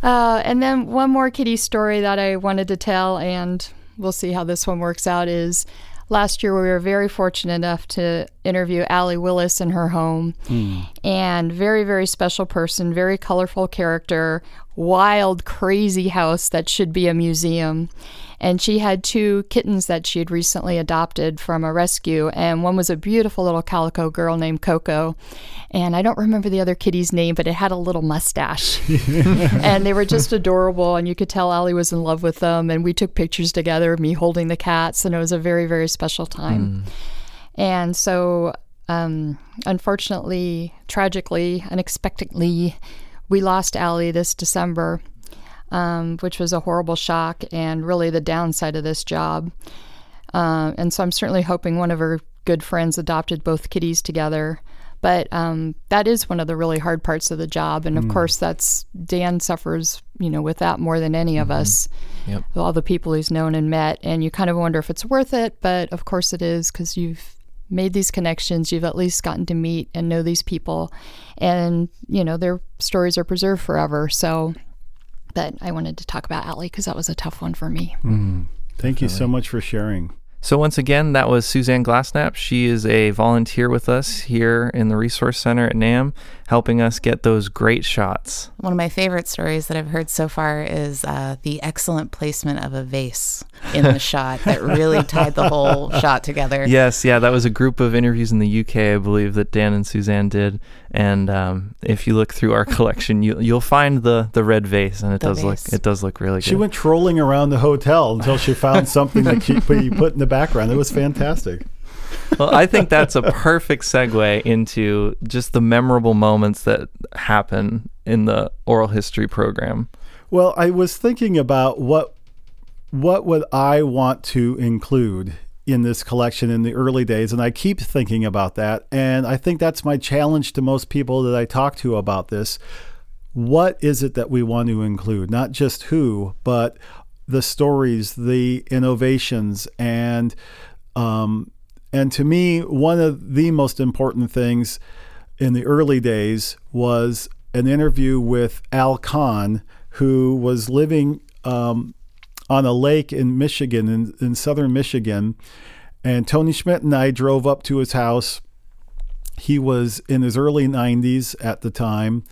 Uh, and then one more kitty story that I wanted to tell, and we'll see how this one works out. Is last year we were very fortunate enough to interview Allee Willis in her home, hmm. and very very special person, very colorful character, wild crazy house that should be a museum. And she had two kittens that she had recently adopted from a rescue, and one was a beautiful little calico girl named Coco, and I don't remember the other kitty's name, but it had a little mustache. And they were just adorable and you could tell Allee was in love with them. And we took pictures together of me holding the cats and it was a very very special time. And so um, unfortunately tragically unexpectedly we lost Allee this December um, which was a horrible shock and really the downside of this job uh, and so I'm certainly hoping one of her good friends adopted both kitties together. But um, that is one of the really hard parts of the job, and of course, that's Dan suffers, you know, with that more than any of us. Yep. All the people he's known and met, and you kind of wonder if it's worth it. But of course, it is because you've made these connections. You've at least gotten to meet and know these people, and you know their stories are preserved forever. So, but I wanted to talk about Allee because that was a tough one for me. Mm. Thank you so much for sharing. So once again, that was Suzanne Glassnap. She is a volunteer with us here in the Resource Center at NAMM, helping us get those great shots. One of my favorite stories that I've heard so far is uh, the excellent placement of a vase in the shot that really tied the whole shot together. Yes, yeah, that was a group of interviews in the UK, I believe, that Dan and Suzanne did. And um, if you look through our collection, you you'll find the the red vase, and it The does look it does look really good. She went trolling around the hotel until she found something that she put, you put in the background. It was fantastic. well, I think that's a perfect segue into just the memorable moments that happen in the oral history program. Well, I was thinking about what what would I want to include in this collection in the early days, and I keep thinking about that. And I think that's my challenge to most people that I talk to about this. What is it that we want to include? Not just who, but the stories, the innovations, and um, and to me, one of the most important things in the early days was an interview with Al Kahn, who was living um, on a lake in Michigan, in, in southern Michigan. And Tony Schmidt and I drove up to his house. He was in his early 90s at the time.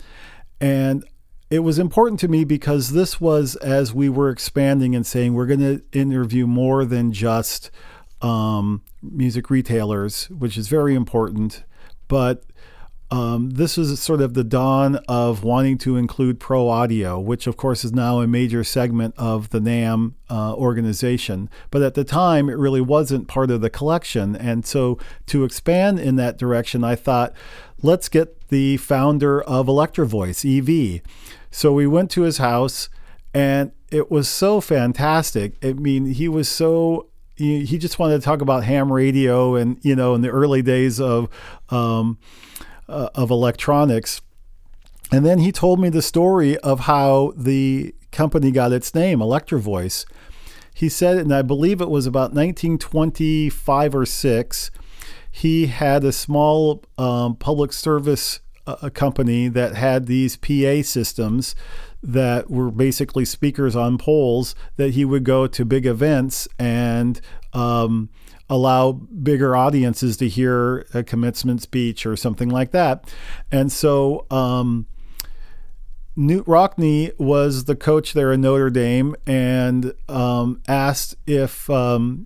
And it was important to me because this was as we were expanding and saying we're going to interview more than just um, music retailers, which is very important. But um, this was sort of the dawn of wanting to include pro audio, which of course is now a major segment of the NAMM uh, organization. But at the time, it really wasn't part of the collection. And so to expand in that direction, I thought, let's get the founder of Electro Voice, EV. So we went to his house, and it was so fantastic. I mean, he was so he just wanted to talk about ham radio and you know in the early days of um, uh, of electronics. And then he told me the story of how the company got its name, Electro Voice. He said, and I believe it was about 1925 or six. He had a small um, public service uh, company that had these PA systems that were basically speakers on poles that he would go to big events and um, allow bigger audiences to hear a commencement speech or something like that. And so um, Knute Rockne was the coach there in Notre Dame and um, asked if um,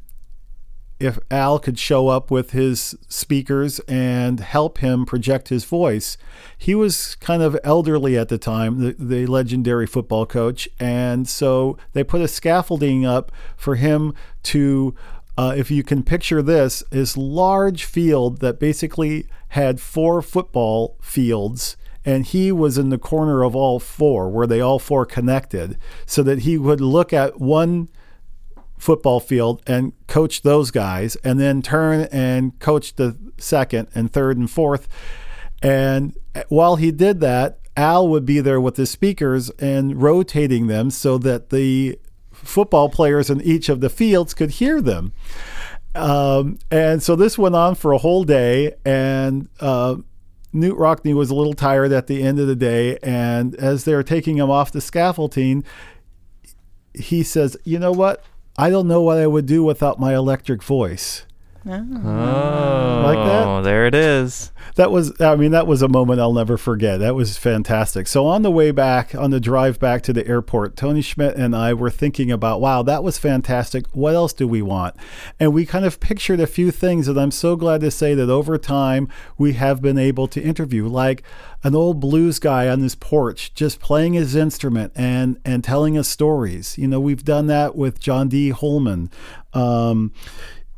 if Al could show up with his speakers and help him project his voice. He was kind of elderly at the time, the, the legendary football coach, and so they put a scaffolding up for him to. Uh, if you can picture this, this large field that basically had four football fields and he was in the corner of all four where they all four connected so that he would look at one football field and coach those guys and then turn and coach the second and third and fourth and while he did that al would be there with the speakers and rotating them so that the football players in each of the fields could hear them um, and so this went on for a whole day and uh, Knute Rockne was a little tired at the end of the day, and as they're taking him off the scaffolding, he says, "You know what? I don't know what I would do without my electric voice." Oh, oh Like that? Oh there it is. That was, I mean, that was a moment I'll never forget. That was fantastic. So on the way back, on the drive back to the airport, Tony Schmidt and I were thinking about, wow, that was fantastic. What else do we want? And we kind of pictured a few things, and I'm so glad to say that over time we have been able to interview, like an old blues guy on his porch, just playing his instrument and and telling us stories. You know, we've done that with John Dee Holeman. Um,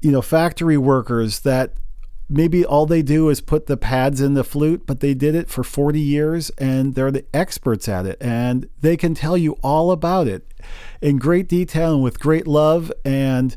you know, factory workers that maybe all they do is put the pads in the flute, but they did it for 40 years and they're the experts at it and they can tell you all about it in great detail and with great love and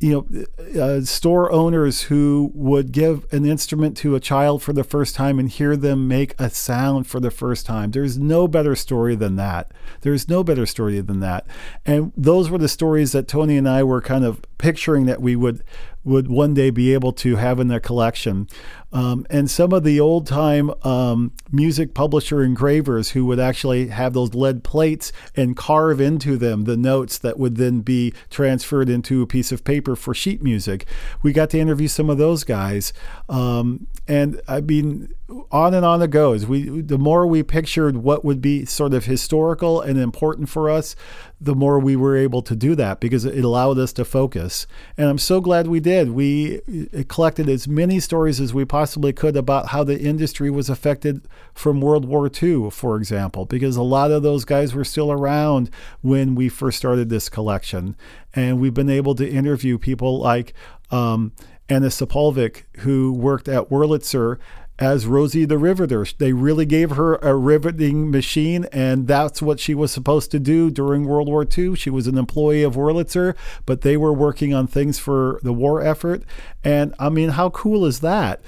you know, uh, store owners who would give an instrument to a child for the first time and hear them make a sound for the first time. There's no better story than that. There's no better story than that. And those were the stories that Tony and I were kind of picturing that we would would one day be able to have in their collection. Um, and some of the old time um, music publisher engravers who would actually have those lead plates and carve into them the notes that would then be transferred into a piece of paper for sheet music. We got to interview some of those guys. Um, and I mean, on and on it goes. We the more we pictured what would be sort of historical and important for us, the more we were able to do that because it allowed us to focus. And I'm so glad we did. We collected as many stories as we possibly could about how the industry was affected from World War II, for example, because a lot of those guys were still around when we first started this collection. And we've been able to interview people like um, Anna Sepulvik, who worked at Wurlitzer as Rosie the Riveter. They really gave her a riveting machine, and that's what she was supposed to do during World War II. She was an employee of Wurlitzer, but they were working on things for the war effort. And I mean, how cool is that?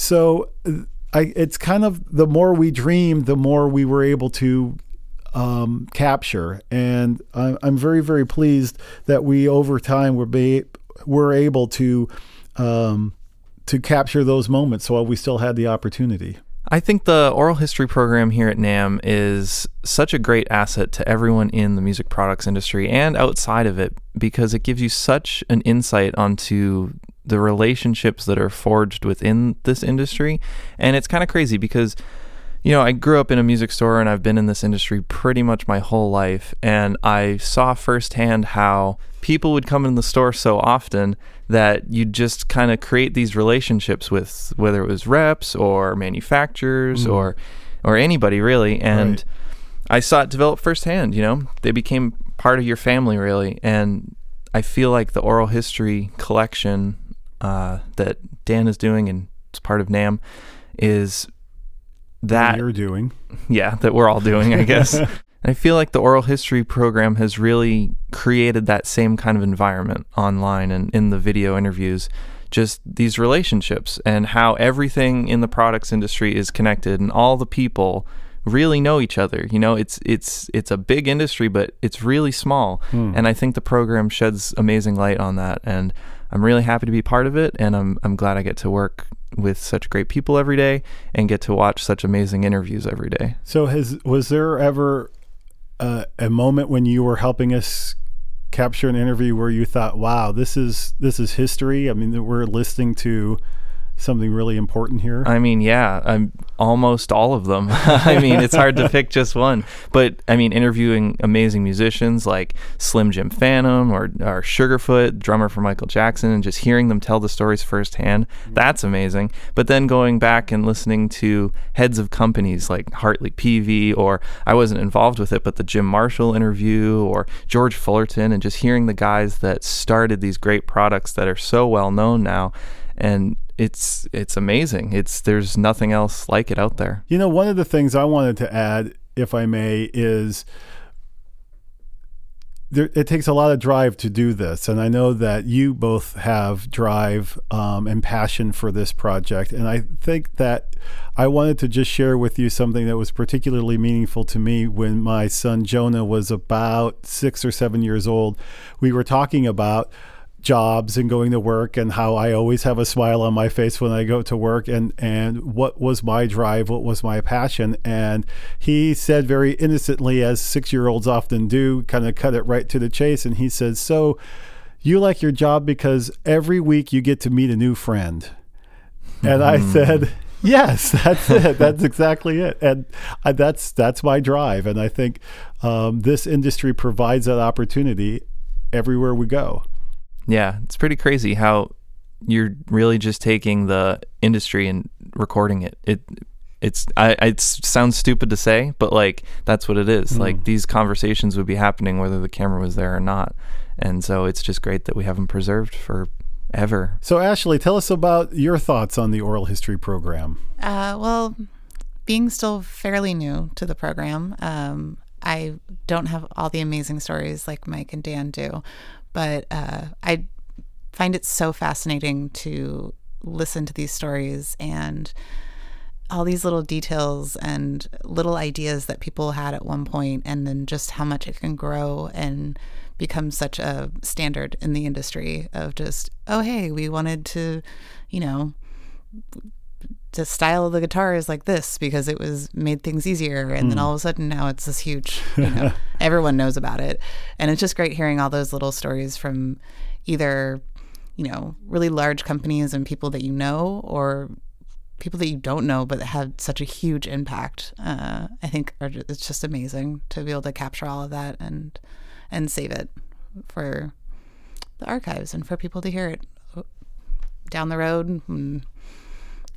So I, it's kind of the more we dreamed, the more we were able to um, capture. And I'm, I'm very, very pleased that we over time were, be, were able to. Um, to capture those moments while we still had the opportunity. I think the oral history program here at NAMM is such a great asset to everyone in the music products industry and outside of it because it gives you such an insight onto the relationships that are forged within this industry. And it's kind of crazy because, you know, I grew up in a music store and I've been in this industry pretty much my whole life. And I saw firsthand how people would come in the store so often that you just kind of create these relationships with whether it was reps or manufacturers mm. or or anybody really and right. I saw it develop firsthand you know they became part of your family really and I feel like the oral history collection uh, that Dan is doing and it's part of NAMM is that you're doing yeah that we're all doing I guess I feel like the oral history program has really created that same kind of environment online and in the video interviews. Just these relationships and how everything in the products industry is connected and all the people really know each other. You know, it's it's it's a big industry, but it's really small. Hmm. And I think the program sheds amazing light on that. And I'm really happy to be part of it. And I'm I'm glad I get to work with such great people every day and get to watch such amazing interviews every day. So has was there ever uh, a moment when you were helping us capture an interview where you thought, "Wow, this is this is history." I mean, we're listening to something really important here? I mean, yeah, I'm almost all of them. I mean, it's hard to pick just one, but I mean, interviewing amazing musicians like Slim Jim Phantom or, or Sugarfoot, drummer for Michael Jackson, and just hearing them tell the stories firsthand, mm-hmm. that's amazing. But then going back and listening to heads of companies like Hartley Peavey, or I wasn't involved with it, but the Jim Marshall interview, or George Fullerton, and just hearing the guys that started these great products that are so well known now and it's it's amazing. It's there's nothing else like it out there. You know, one of the things I wanted to add, if I may, is there, it takes a lot of drive to do this, and I know that you both have drive um, and passion for this project. And I think that I wanted to just share with you something that was particularly meaningful to me when my son Jonah was about six or seven years old. We were talking about jobs and going to work and how I always have a smile on my face when I go to work and and what was my drive what was my passion. And he said very innocently as 6-year-olds often do kind of cut it right to the chase. And he says so you like your job because every week you get to meet a new friend. And I hmm. said yes that's it. That's exactly it. And I, that's that's my drive. And I think um, this industry provides that opportunity everywhere we go yeah, it's pretty crazy how you're really just taking the industry and recording it. It it's I it sounds stupid to say, but like that's what it is. Mm. Like these conversations would be happening whether the camera was there or not. And so it's just great that we have them preserved for ever. So Ashley, tell us about your thoughts on the oral history program. Uh, well, being still fairly new to the program, um, I don't have all the amazing stories like Mike and Dan do, but uh, I find it so fascinating to listen to these stories and all these little details and little ideas that people had at one point, and then just how much it can grow and become such a standard in the industry of just, oh, hey, we wanted to, you know, the style of the guitar is like this because it was made things easier and mm. then hmm. all of a sudden now it's this huge you know everyone knows about it and it's just great hearing all those little stories from either you know really large companies and people that you know or people that you don't know but that had such a huge impact uh, i think are, it's just amazing to be able to capture all of that and and save it for the archives and for people to hear it down the road and,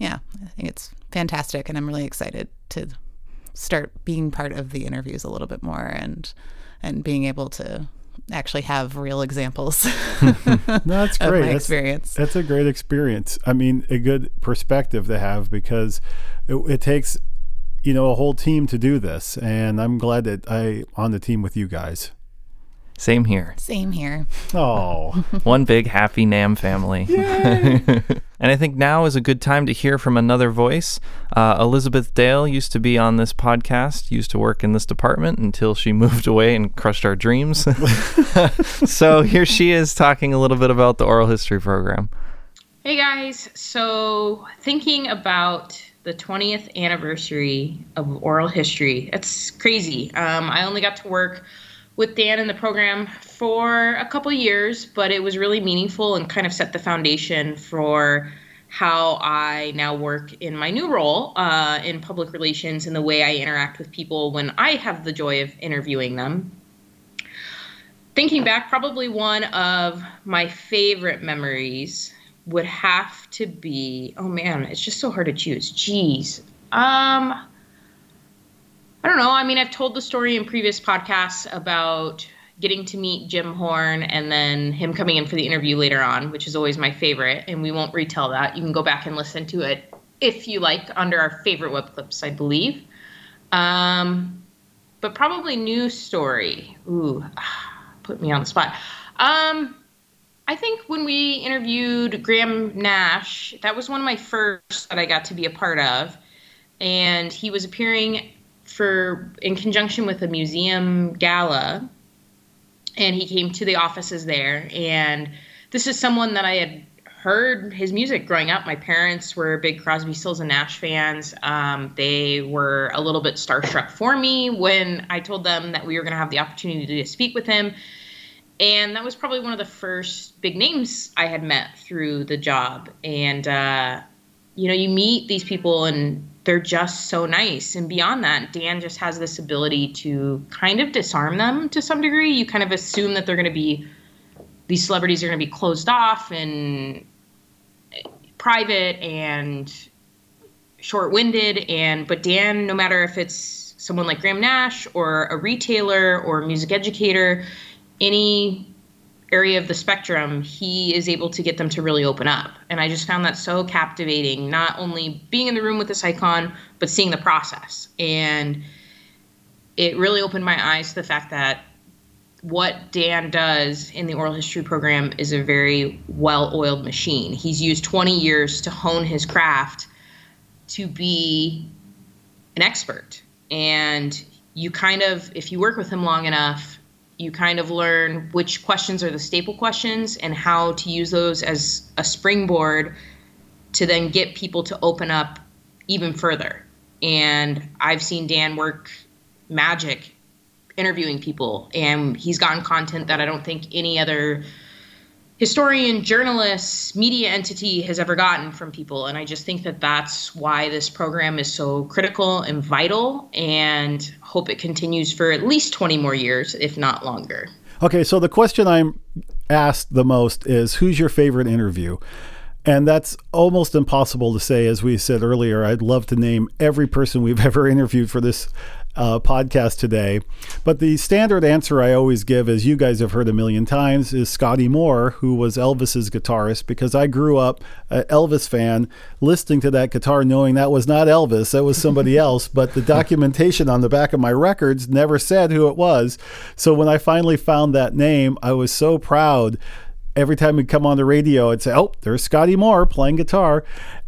yeah, I think it's fantastic, and I'm really excited to start being part of the interviews a little bit more and and being able to actually have real examples. no, that's great. my that's, experience. That's a great experience. I mean, a good perspective to have because it, it takes you know a whole team to do this, and I'm glad that I on the team with you guys. Same here. Same here. Oh. One big happy NAMM family. and I think now is a good time to hear from another voice. Uh, Elizabeth Dale used to be on this podcast, used to work in this department until she moved away and crushed our dreams. so here she is talking a little bit about the oral history program. Hey guys. So thinking about the 20th anniversary of oral history, it's crazy. Um, I only got to work with Dan in the program for a couple years, but it was really meaningful and kind of set the foundation for how I now work in my new role uh, in public relations and the way I interact with people when I have the joy of interviewing them. Thinking back, probably one of my favorite memories would have to be oh man, it's just so hard to choose. Geez. Um, I don't know. I mean, I've told the story in previous podcasts about getting to meet Jim Horn and then him coming in for the interview later on, which is always my favorite. And we won't retell that. You can go back and listen to it if you like under our favorite web clips, I believe. Um, but probably new story. Ooh, put me on the spot. Um, I think when we interviewed Graham Nash, that was one of my first that I got to be a part of. And he was appearing for in conjunction with a museum gala and he came to the offices there. And this is someone that i had heard his music growing up. My parents were big crosby stills and nash fans. Um, they were a little bit starstruck for me when i told them that we were going to have the opportunity to speak with him. And that was probably one of the first big names i had met through the job. And uh, you know, you meet these people and they're just so nice. And beyond that, Dan just has this ability to kind of disarm them to some degree. You kind of assume that they're going to be, these celebrities are going to be closed off and private and short-winded and but Dan no matter if it's someone like Graham Nash or a retailer or a music educator any area of the spectrum he is able to get them to really open up and I just found that so captivating not only being in the room with this icon but seeing the process and it really opened my eyes to the fact that what Dan does in the oral history program is a very well oiled machine. He's used 20 years to hone his craft to be an expert. And you kind of, if you work with him long enough, you kind of learn which questions are the staple questions and how to use those as a springboard to then get people to open up even further. And I've seen Dan work magic interviewing people and he's gotten content that I don't think any other historian, journalist, media entity has ever gotten from people. And I just think that that's why this program is so critical and vital and hope it continues for at least 20 more years, if not longer. Okay, so the question I'm asked the most is who's your favorite interview? And that's almost impossible to say. As we said earlier, I'd love to name every person we've ever interviewed for this uh, podcast today. But the standard answer I always give, as you guys have heard a million times, is Scotty Moore, who was Elvis's guitarist, because I grew up an Elvis fan, listening to that guitar, knowing that was not Elvis, that was somebody else. But the documentation on the back of my records never said who it was. So when I finally found that name, I was so proud every time we'd come on the radio, I'd say, "Oh, there's Scotty Moore playing guitar,"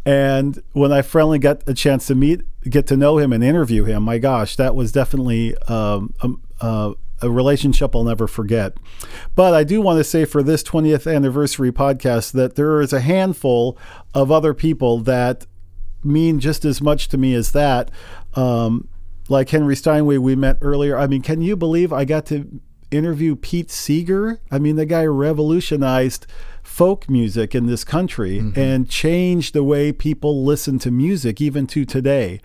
And when I finally got a chance to meet, get to know him, and interview him, my gosh, that was definitely um, a, um, uh, a relationship I'll never forget. But I do want to say for this 20th anniversary podcast that there is a handful of other people that mean just as much to me as that. Um, like Henry Steinway, we met earlier. I mean, can you believe I got to interview Pete Seeger? I mean, the guy revolutionized folk music in this country mm-hmm. and changed the way people listen to music even to today.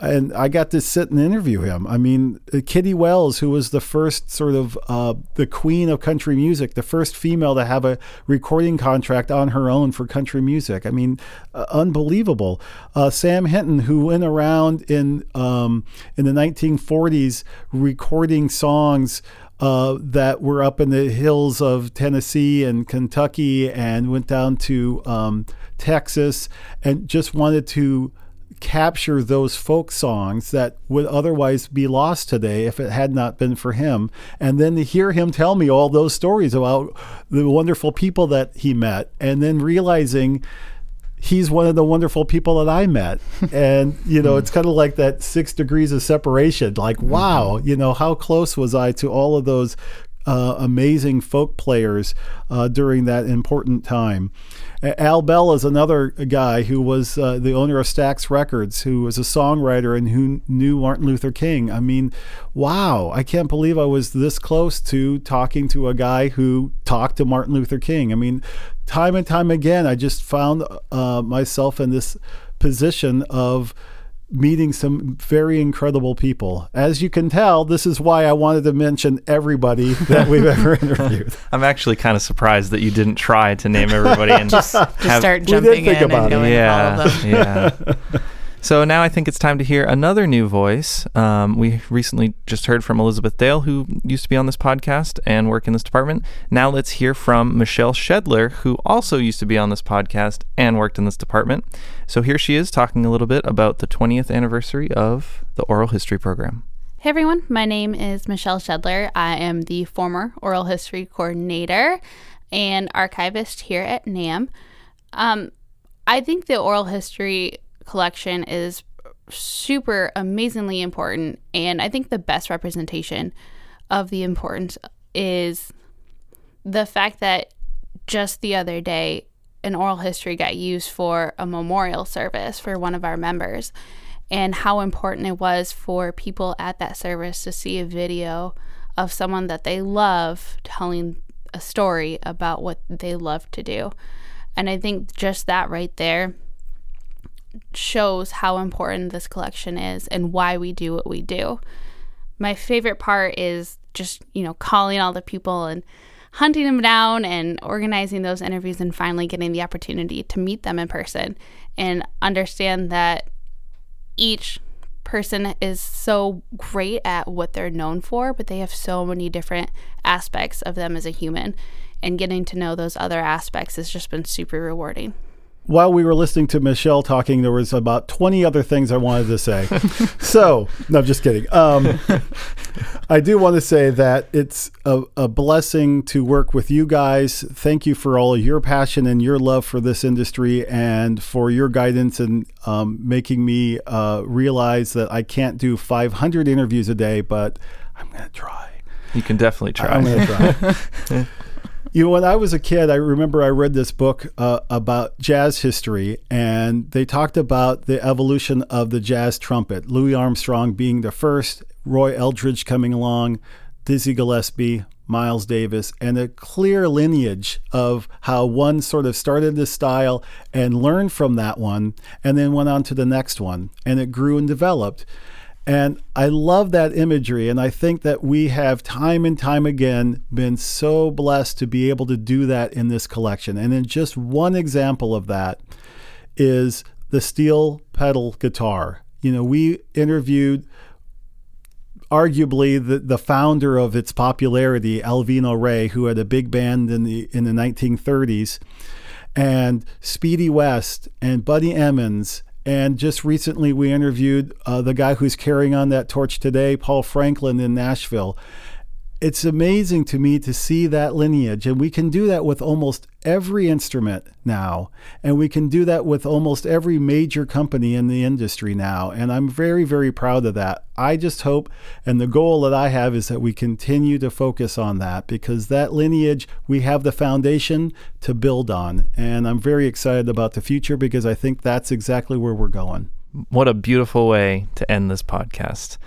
And I got to sit and interview him. I mean, uh, Kitty Wells, who was the first sort of uh, the queen of country music, the first female to have a recording contract on her own for country music. I mean, uh, unbelievable. Uh, Sam Hinton, who went around in um, in the 1940s recording songs uh, that were up in the hills of Tennessee and Kentucky and went down to um, Texas and just wanted to capture those folk songs that would otherwise be lost today if it had not been for him. And then to hear him tell me all those stories about the wonderful people that he met, and then realizing he's one of the wonderful people that I met. And, you know, it's kind of like that six degrees of separation. Like, wow, you know, how close was I to all of those uh, amazing folk players uh, during that important time? Al Bell is another guy who was uh, the owner of Stax Records, who was a songwriter and who knew Martin Luther King. I mean, wow, I can't believe I was this close to talking to a guy who talked to Martin Luther King. I mean, time and time again, I just found uh, myself in this position of meeting some very incredible people. As you can tell, this is why I wanted to mention everybody that we've ever interviewed. I'm actually kind of surprised that you didn't try to name everybody and just, just have, start jumping in and knowing yeah, all of them. Yeah. So now I think it's time to hear another new voice. Um, we recently just heard from Elizabeth Dale, who used to be on this podcast and work in this department. Now let's hear from Michelle Shedler, who also used to be on this podcast and worked in this department. So here she is talking a little bit about the 20th anniversary of the oral history program. Hey everyone, my name is Michelle Shedler. I am the former oral history coordinator and archivist here at NAMM. Um, I think the oral history collection is super amazingly important. And I think the best representation of the importance is the fact that just the other day, an oral history got used for a memorial service for one of our members, and how important it was for people at that service to see a video of someone that they love telling a story about what they love to do. And I think just that right there shows how important this collection is and why we do what we do. My favorite part is just, you know, calling all the people and hunting them down and organizing those interviews and finally getting the opportunity to meet them in person and understand that each person is so great at what they're known for, but they have so many different aspects of them as a human. And getting to know those other aspects has just been super rewarding while we were listening to Michelle talking, there was about 20 other things I wanted to say. so, no, I'm just kidding. Um, I do want to say that it's a, a, blessing to work with you guys. Thank you for all of your passion and your love for this industry and for your guidance and um, making me uh, realize that I can't do 500 interviews a day, but I'm going to try. You can definitely try. I'm going to try. You know, when I was a kid, I remember I read this book uh, about jazz history, and they talked about the evolution of the jazz trumpet. Louis Armstrong being the first, Roy Eldridge coming along, Dizzy Gillespie, Miles Davis, and a clear lineage of how one sort of started this style and learned from that one, and then went on to the next one, and it grew and developed. And I love that imagery. And I think that we have time and time again been so blessed to be able to do that in this collection. And then just one example of that is the steel pedal guitar. You know, we interviewed arguably the, the founder of its popularity, Alvino Rey, who had a big band in the in the 1930s, and Speedy West and Buddy Emmons and just recently, we interviewed uh, the guy who's carrying on that torch today, Paul Franklin in Nashville it's amazing to me to see that lineage. And we can do that with almost every instrument now. And we can do that with almost every major company in the industry now. And I'm very, very proud of that. I just hope, and the goal that I have is that we continue to focus on that because that lineage, we have the foundation to build on. And I'm very excited about the future because I think that's exactly where we're going. What a beautiful way to end this podcast.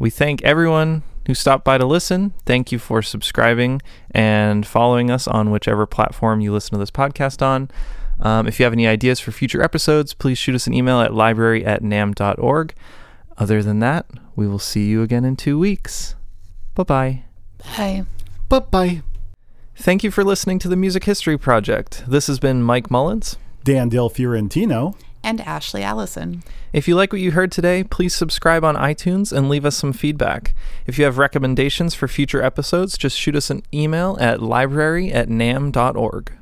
We thank everyone who stopped by to listen. Thank you for subscribing and following us on whichever platform you listen to this podcast on. Um, if you have any ideas for future episodes, please shoot us an email at library at namm.org. Other than that, we will see you again in two weeks. Bye-bye. Bye. Bye-bye. Thank you for listening to the Music History Project. This has been Mike Mullins, Dan Del Fiorentino, and Ashley Allison. If you like what you heard today, please subscribe on iTunes and leave us some feedback. If you have recommendations for future episodes, just shoot us an email at library at namm.org.